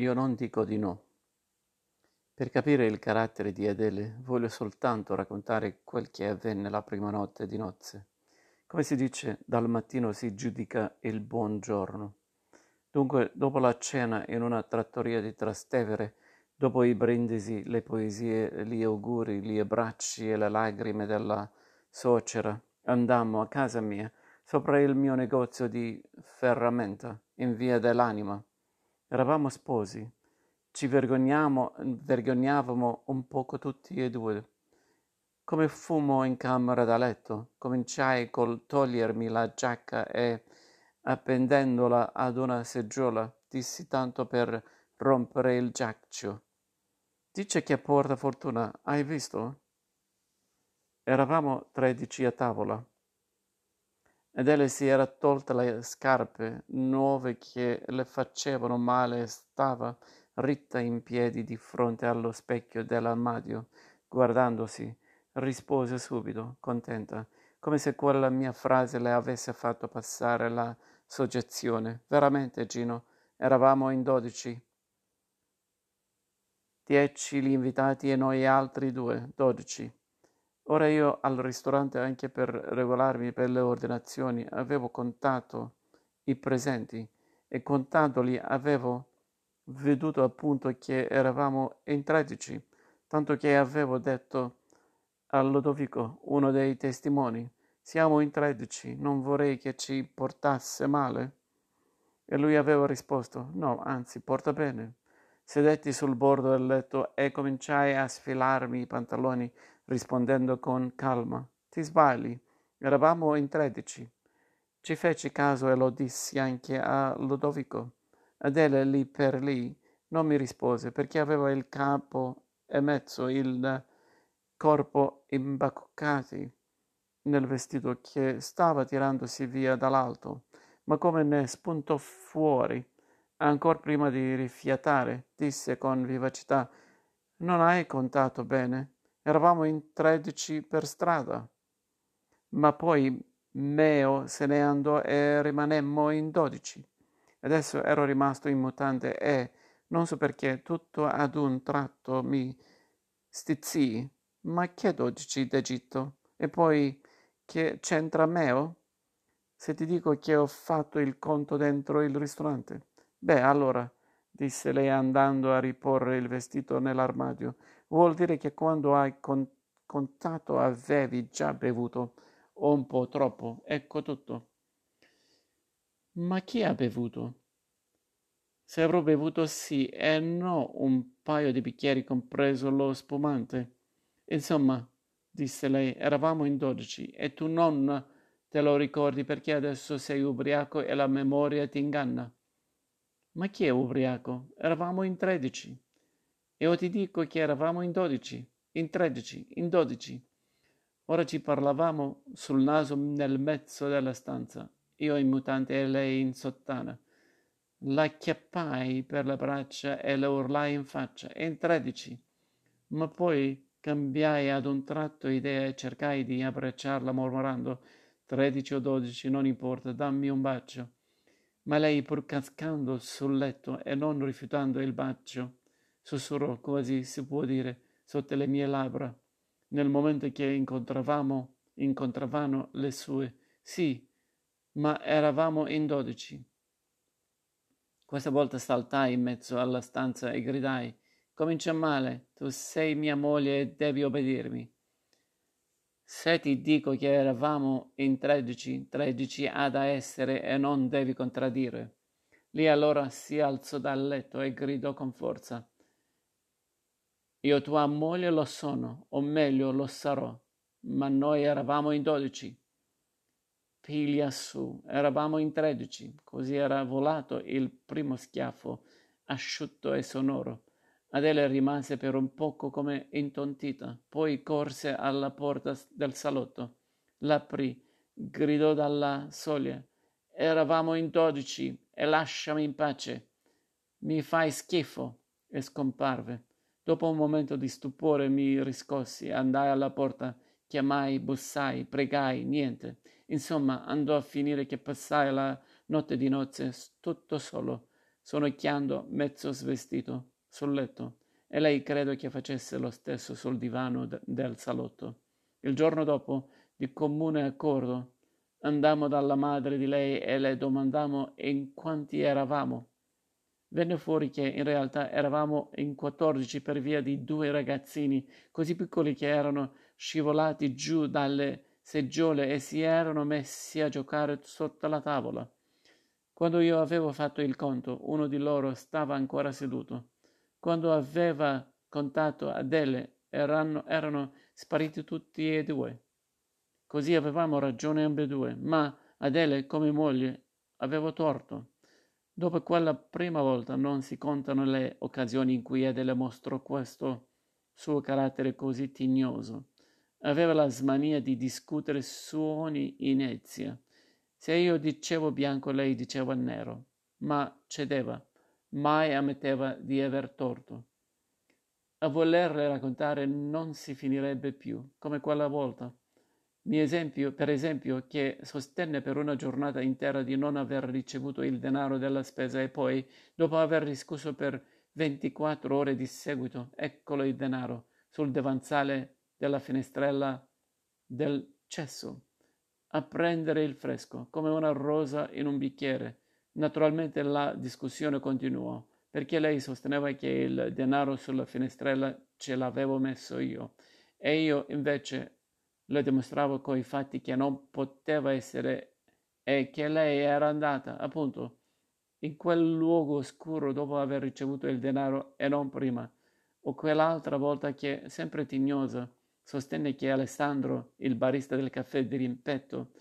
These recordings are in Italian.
Io non dico di no. Per capire il carattere di Adele voglio soltanto raccontare quel che avvenne la prima notte di nozze. Come si dice, dal mattino si giudica il buon giorno. Dunque, dopo la cena in una trattoria di Trastevere, dopo i brindisi, le poesie, gli auguri, gli abbracci e le lagrime della suocera, andammo a casa mia, sopra il mio negozio di ferramenta, in via dell'anima. Eravamo sposi. Ci vergognavamo un poco tutti e due. Come fummo in camera da letto, cominciai col togliermi la giacca e, appendendola ad una seggiola, dissi tanto per rompere il giaccio. Dice che porta fortuna, hai visto? Eravamo tredici a tavola. Adele si era tolta le scarpe nuove che le facevano male e stava ritta in piedi di fronte allo specchio dell'armadio, guardandosi. Rispose subito, contenta, come se quella mia frase le avesse fatto passare la soggezione. Veramente, Gino, eravamo in dodici. Dieci gli invitati e noi altri due, dodici. Ora io al ristorante, anche per regolarmi per le ordinazioni, avevo contato i presenti e contandoli avevo veduto appunto che eravamo in tredici, tanto che avevo detto a Lodovico, uno dei testimoni, siamo in tredici, non vorrei che ci portasse male. E lui aveva risposto, no, anzi, porta bene. Sedetti sul bordo del letto e cominciai a sfilarmi i pantaloni rispondendo con calma. Ti sbagli, eravamo in tredici. Ci feci caso e lo dissi anche a Ludovico. Adele lì per lì non mi rispose perché aveva il capo e mezzo il corpo imbacuccati nel vestito che stava tirandosi via dall'alto, ma come ne spuntò fuori, ancor prima di rifiatare, disse con vivacità Non hai contato bene? Eravamo in tredici per strada. Ma poi Meo se ne andò e rimanemmo in dodici. Adesso ero rimasto in mutande e, non so perché, tutto ad un tratto mi stizzii. Ma che dodici d'Egitto? E poi che c'entra Meo? Se ti dico che ho fatto il conto dentro il ristorante. Beh, allora, disse lei andando a riporre il vestito nell'armadio, vuol dire che quando hai con- contato avevi già bevuto un po' troppo. Ecco tutto. Ma chi ha bevuto? Se avrò bevuto sì e no un paio di bicchieri compreso lo spumante. Insomma, disse lei, eravamo in dodici e tu non te lo ricordi perché adesso sei ubriaco e la memoria ti inganna. Ma chi è ubriaco? Eravamo in tredici. E io ti dico che eravamo in dodici, in tredici, in dodici. Ora ci parlavamo sul naso nel mezzo della stanza, io in mutante e lei in sottana. La chiappai per le braccia e le urlai in faccia, in tredici. Ma poi cambiai ad un tratto idea e cercai di abbracciarla mormorando tredici o dodici, non importa, dammi un bacio. Ma lei, pur cascando sul letto e non rifiutando il bacio, sussurrò quasi si può dire sotto le mie labbra, nel momento che incontravamo, incontravano le sue. Sì, ma eravamo in dodici. Questa volta saltai in mezzo alla stanza e gridai Comincia male, tu sei mia moglie e devi obbedirmi. Se ti dico che eravamo in tredici, tredici ha da essere e non devi contraddire. Lì allora si alzò dal letto e gridò con forza. Io tua moglie lo sono, o meglio lo sarò, ma noi eravamo in dodici. Piglia su, eravamo in tredici, così era volato il primo schiaffo, asciutto e sonoro. Adele rimase per un poco come intontita, poi corse alla porta del salotto, l'aprì, gridò dalla soglia. Eravamo in dodici e lasciami in pace. Mi fai schifo e scomparve. Dopo un momento di stupore mi riscossi, andai alla porta, chiamai, bussai, pregai, niente. Insomma, andò a finire che passai la notte di nozze tutto solo, sonnecchiando mezzo svestito sul letto e lei credo che facesse lo stesso sul divano de- del salotto. Il giorno dopo, di comune accordo, andammo dalla madre di lei e le domandammo in quanti eravamo. Venne fuori che in realtà eravamo in quattordici per via di due ragazzini così piccoli che erano scivolati giù dalle seggiole e si erano messi a giocare sotto la tavola. Quando io avevo fatto il conto, uno di loro stava ancora seduto. Quando aveva contato Adele, erano, erano spariti tutti e due. Così avevamo ragione ambedue, ma Adele, come moglie, avevo torto. Dopo quella prima volta non si contano le occasioni in cui Adele mostrò questo suo carattere così tignoso. Aveva la smania di discutere su ogni inezia. Se io dicevo bianco, lei diceva nero, ma cedeva, mai ammetteva di aver torto. A volerle raccontare non si finirebbe più, come quella volta. Mi esempio, per esempio, che sostenne per una giornata intera di non aver ricevuto il denaro della spesa e poi, dopo aver discusso per 24 ore di seguito, eccolo il denaro sul davanzale della finestrella del cesso, a prendere il fresco, come una rosa in un bicchiere. Naturalmente la discussione continuò, perché lei sosteneva che il denaro sulla finestrella ce l'avevo messo io, e io invece le dimostravo coi fatti che non poteva essere e che lei era andata, appunto, in quel luogo oscuro dopo aver ricevuto il denaro e non prima, o quell'altra volta che, sempre tignosa, Sostenne che Alessandro, il barista del caffè di rimpetto,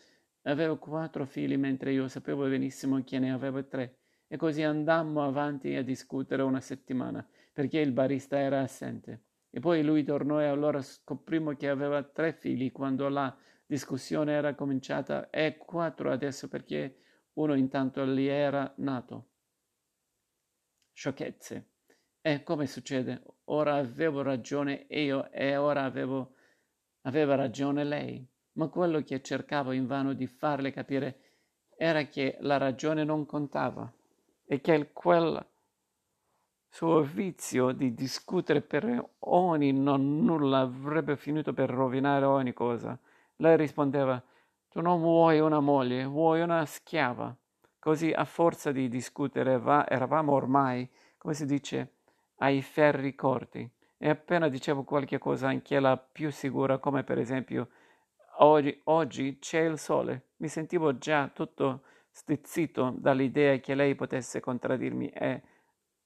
aveva quattro figli mentre io sapevo benissimo che ne aveva tre e così andammo avanti a discutere una settimana perché il barista era assente. E poi lui tornò e allora scoprimmo che aveva tre figli quando la discussione era cominciata e quattro adesso perché uno intanto gli era nato. Sciocchezze. E come succede? Ora avevo ragione io e ora avevo Aveva ragione lei, ma quello che cercavo invano di farle capire era che la ragione non contava e che quel suo vizio di discutere per ogni non nulla avrebbe finito per rovinare ogni cosa. Lei rispondeva Tu non vuoi una moglie, vuoi una schiava. Così a forza di discutere va, eravamo ormai, come si dice, ai ferri corti e appena dicevo qualche cosa anche la più sicura, come per esempio oggi, oggi c'è il sole, mi sentivo già tutto stizzito dall'idea che lei potesse contraddirmi e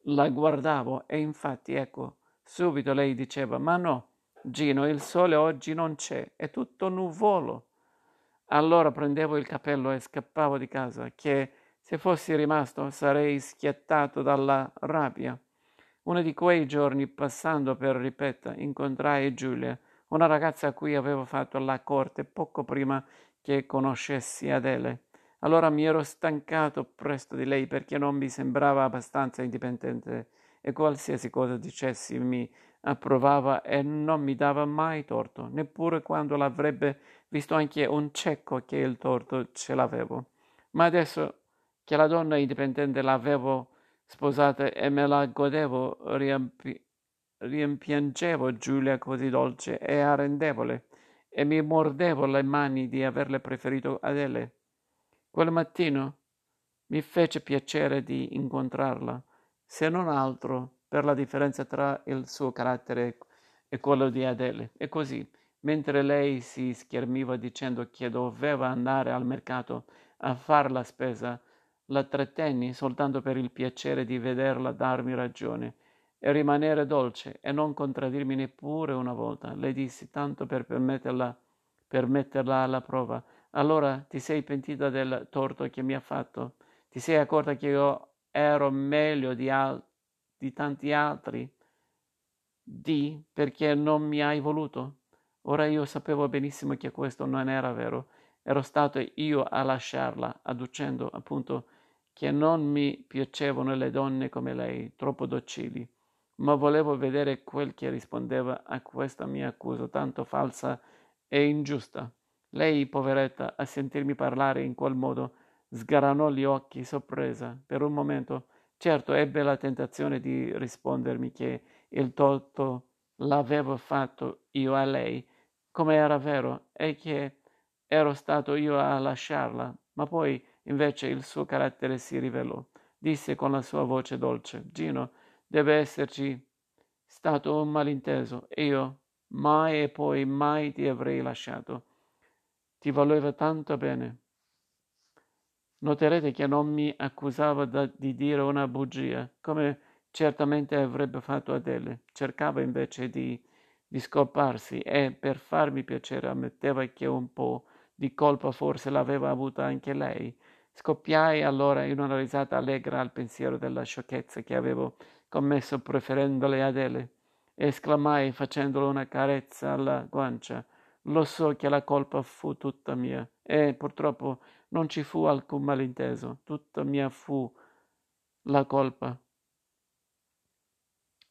la guardavo e infatti ecco, subito lei diceva ma no, Gino, il sole oggi non c'è, è tutto nuvolo. Allora prendevo il cappello e scappavo di casa, che se fossi rimasto sarei schiattato dalla rabbia. Uno di quei giorni, passando per Ripetta, incontrai Giulia, una ragazza a cui avevo fatto la corte poco prima che conoscessi Adele. Allora mi ero stancato presto di lei perché non mi sembrava abbastanza indipendente e qualsiasi cosa dicessi mi approvava e non mi dava mai torto, neppure quando l'avrebbe visto anche un cieco che il torto ce l'avevo. Ma adesso che la donna indipendente l'avevo sposata e me la godevo, riempi- riempiangevo Giulia così dolce e arrendevole e mi mordevo le mani di averle preferito Adele. Quel mattino mi fece piacere di incontrarla, se non altro per la differenza tra il suo carattere e quello di Adele. E così, mentre lei si schermiva dicendo che doveva andare al mercato a far la spesa, la trattenni soltanto per il piacere di vederla darmi ragione e rimanere dolce e non contraddirmi neppure una volta. Le dissi tanto per permetterla, per metterla alla prova. Allora ti sei pentita del torto che mi ha fatto? Ti sei accorta che io ero meglio di, al- di tanti altri? Di perché non mi hai voluto? Ora io sapevo benissimo che questo non era vero. Ero stato io a lasciarla, adducendo appunto che non mi piacevano le donne come lei, troppo docili, ma volevo vedere quel che rispondeva a questa mia accusa tanto falsa e ingiusta. Lei, poveretta, a sentirmi parlare in quel modo, sgranò gli occhi sorpresa. Per un momento Certo, ebbe la tentazione di rispondermi che il torto l'avevo fatto io a lei, come era vero, e che ero stato io a lasciarla, ma poi invece il suo carattere si rivelò. Disse con la sua voce dolce, Gino, deve esserci stato un malinteso. Io mai e poi mai ti avrei lasciato. Ti voleva tanto bene. Noterete che non mi accusava da, di dire una bugia, come certamente avrebbe fatto Adele. Cercava invece di, di scolparsi e, per farmi piacere, ammetteva che un po' di colpa forse l'aveva avuta anche lei. Scoppiai allora in una risata allegra al pensiero della sciocchezza che avevo commesso preferendole Adele. Esclamai facendole una carezza alla guancia. Lo so che la colpa fu tutta mia e purtroppo non ci fu alcun malinteso. Tutta mia fu la colpa.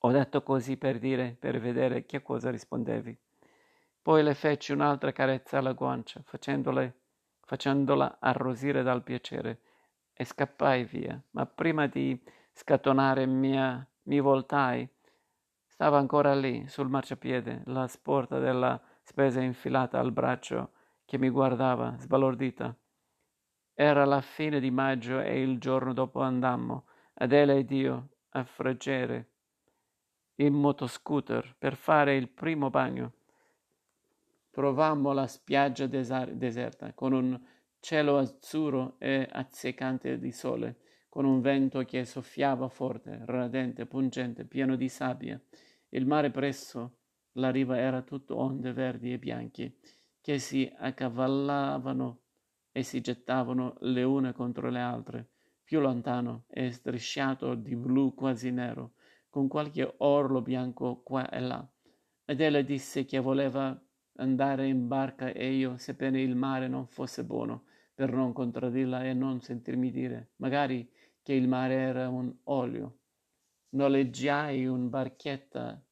Ho detto così per dire, per vedere che cosa rispondevi. Poi le feci un'altra carezza alla guancia, facendola arrosire dal piacere, e scappai via. Ma prima di scatonare mia, mi voltai. Stava ancora lì, sul marciapiede, la sporta della spesa infilata al braccio, che mi guardava, sbalordita. Era la fine di maggio e il giorno dopo andammo, Adele ed io, a Fregere, in motoscooter, per fare il primo bagno. Trovammo la spiaggia deserta, con un cielo azzurro e azzecante di sole, con un vento che soffiava forte, radente, pungente, pieno di sabbia. Il mare presso la riva era tutto onde verdi e bianche, che si accavallavano e si gettavano le une contro le altre. Più lontano e strisciato di blu quasi nero, con qualche orlo bianco qua e là. Adele disse che voleva andare in barca e io, sebbene il mare non fosse buono, per non contraddirla e non sentirmi dire, magari che il mare era un olio. Noleggiai un barchetta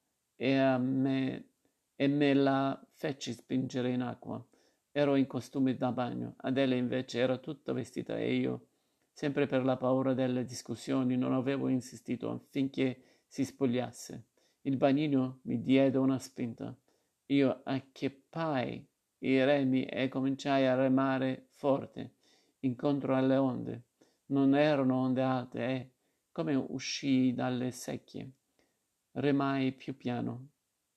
e, a me, e me la feci spingere in acqua. Ero in costume da bagno, Adele invece era tutta vestita e io, sempre per la paura delle discussioni, non avevo insistito affinché si spogliasse. Il bagnino mi diede una spinta. Io acchiappai i remi e cominciai a remare forte, incontro alle onde. Non erano onde alte e, come uscii dalle secchie, remai più piano.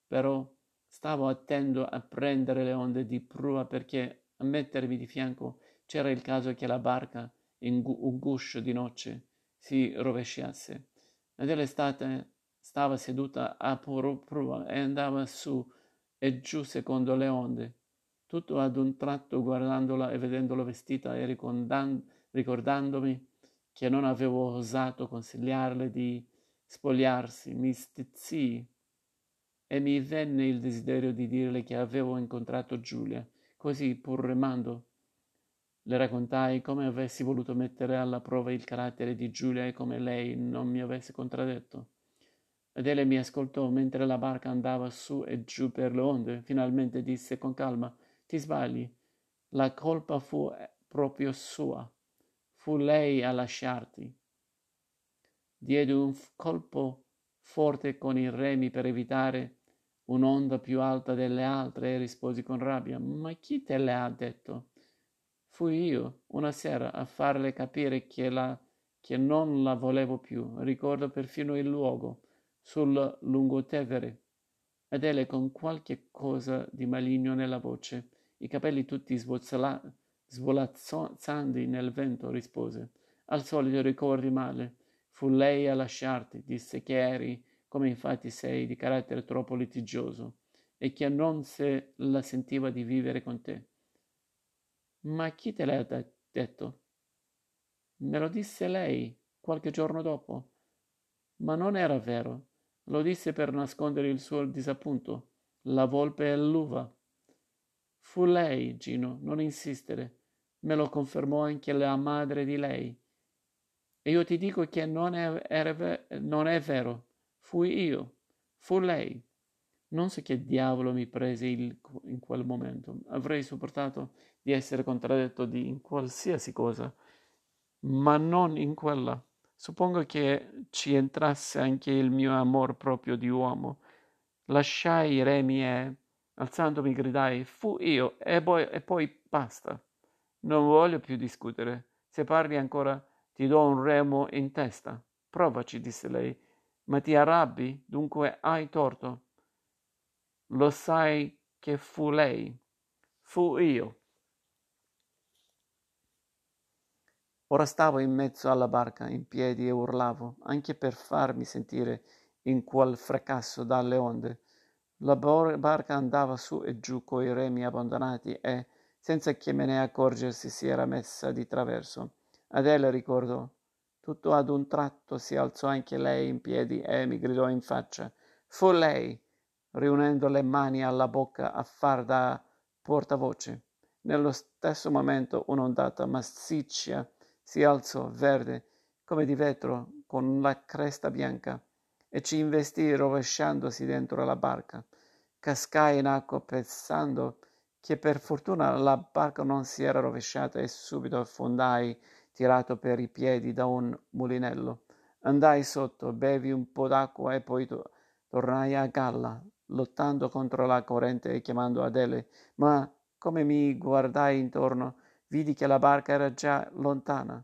Però stavo attento a prendere le onde di prua perché a mettermi di fianco c'era il caso che la barca, in un guscio di noce, si rovesciasse. Nell'estate stava seduta a prua e andava su e giù secondo le onde, tutto ad un tratto guardandola e vedendola vestita e ricordandomi che non avevo osato consigliarle di spogliarsi, mi stizzii e mi venne il desiderio di dirle che avevo incontrato Giulia. Così, pur remando, le raccontai come avessi voluto mettere alla prova il carattere di Giulia e come lei non mi avesse contraddetto. Adele mi ascoltò mentre la barca andava su e giù per le onde. Finalmente disse con calma: Ti sbagli. La colpa fu eh, proprio sua. Fu lei a lasciarti. Diede un colpo forte con i remi per evitare un'onda più alta delle altre e risposi con rabbia: Ma chi te le ha detto? Fui io, una sera, a farle capire che, la, che non la volevo più. Ricordo perfino il luogo, sul lungotevere. Adele con qualche cosa di maligno nella voce, i capelli tutti svolazzanti nel vento, rispose. Al solito ricordi male. Fu lei a lasciarti, disse che eri, come infatti sei, di carattere troppo litigioso, e che non se la sentiva di vivere con te. Ma chi te l'ha detto? Me lo disse lei qualche giorno dopo. Ma non era vero. Lo disse per nascondere il suo disappunto. La volpe e l'uva. Fu lei, Gino, non insistere. Me lo confermò anche la madre di lei. E io ti dico che non è, è, non è vero. Fui io. Fu lei. Non so che diavolo mi prese il, in quel momento. Avrei sopportato di essere contraddetto di in qualsiasi cosa, ma non in quella. Suppongo che ci entrasse anche il mio amor proprio di uomo. Lasciai i remi e, alzandomi, gridai: Fu io, e poi, e poi basta. Non voglio più discutere. Se parli ancora, ti do un remo in testa. Provaci, disse lei. Ma ti arrabbi? Dunque hai torto. Lo sai che fu lei. Fu io. Ora stavo in mezzo alla barca, in piedi e urlavo, anche per farmi sentire in quel fracasso dalle onde. La barca andava su e giù coi remi abbandonati e, senza che me ne accorgessi, si era messa di traverso. Adele ricordò. Tutto ad un tratto si alzò anche lei in piedi e mi gridò in faccia. Fu lei, riunendo le mani alla bocca a far da portavoce. Nello stesso momento un'ondata massiccia si alzò, verde, come di vetro, con la cresta bianca, e ci investì rovesciandosi dentro la barca. Cascai in acqua pensando che per fortuna la barca non si era rovesciata e subito affondai tirato per i piedi da un mulinello. Andai sotto, bevi un po' d'acqua e poi to- tornai a galla, lottando contro la corrente e chiamando Adele, ma come mi guardai intorno vidi che la barca era già lontana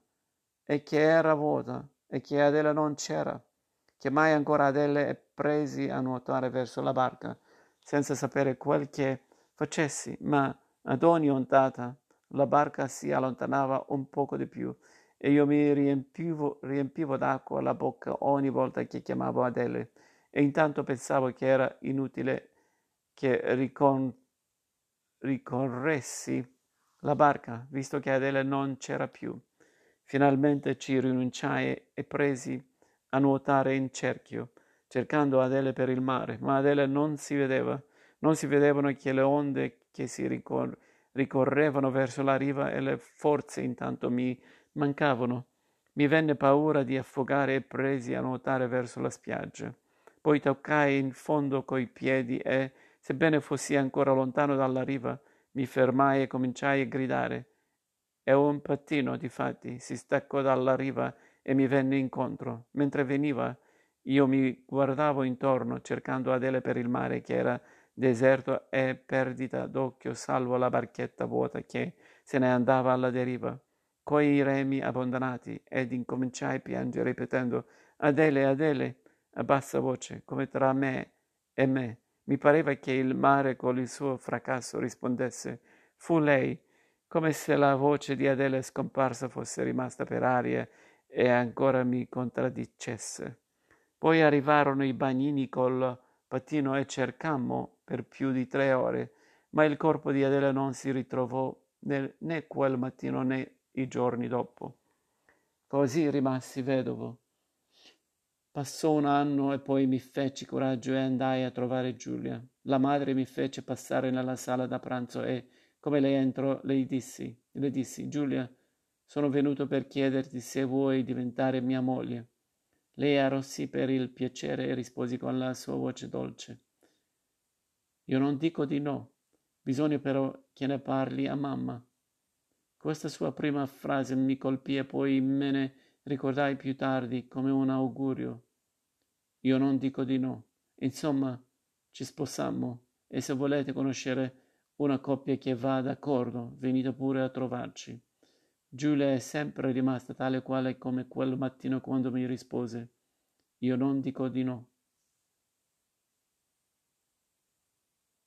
e che era vuota e che Adele non c'era. Chiamai ancora Adele e presi a nuotare verso la barca, senza sapere quel che facessi, ma ad ogni ondata la barca si allontanava un poco di più e io mi riempivo, riempivo d'acqua la bocca ogni volta che chiamavo Adele e intanto pensavo che era inutile che ricon- ricorressi la barca, visto che Adele non c'era più. Finalmente ci rinunciai e presi a nuotare in cerchio, cercando Adele per il mare, ma Adele non si vedeva. Non si vedevano che le onde che si ricor- ricorrevano verso la riva e le forze intanto mi mancavano. Mi venne paura di affogare e presi a nuotare verso la spiaggia. Poi toccai in fondo coi piedi e, sebbene fossi ancora lontano dalla riva, mi fermai e cominciai a gridare. E un pattino, difatti, si staccò dalla riva e mi venne incontro. Mentre veniva, io mi guardavo intorno, cercando Adele per il mare, che era deserto e perdita d'occhio, salvo la barchetta vuota che se ne andava alla deriva, coi remi abbandonati, ed incominciai a piangere ripetendo Adele, Adele, a bassa voce, come tra me e me. Mi pareva che il mare con il suo fracasso rispondesse. Fu lei, come se la voce di Adele scomparsa fosse rimasta per aria e ancora mi contraddicesse. Poi arrivarono i bagnini col pattino e cercammo per più di tre ore, ma il corpo di Adele non si ritrovò né, né quel mattino né i giorni dopo. Così rimassi vedovo. Passò un anno e poi mi feci coraggio e andai a trovare Giulia. La madre mi fece passare nella sala da pranzo e, come lei entrò, le dissi, le dissi, Giulia, sono venuto per chiederti se vuoi diventare mia moglie. Lei arrossì per il piacere e risposi con la sua voce dolce. Io non dico di no, bisogna però che ne parli a mamma. Questa sua prima frase mi colpì e poi me ne ricordai più tardi come un augurio. Io non dico di no. Insomma, ci sposammo e se volete conoscere una coppia che va d'accordo, venite pure a trovarci. Giulia è sempre rimasta tale quale come quel mattino quando mi rispose. Io non dico di no.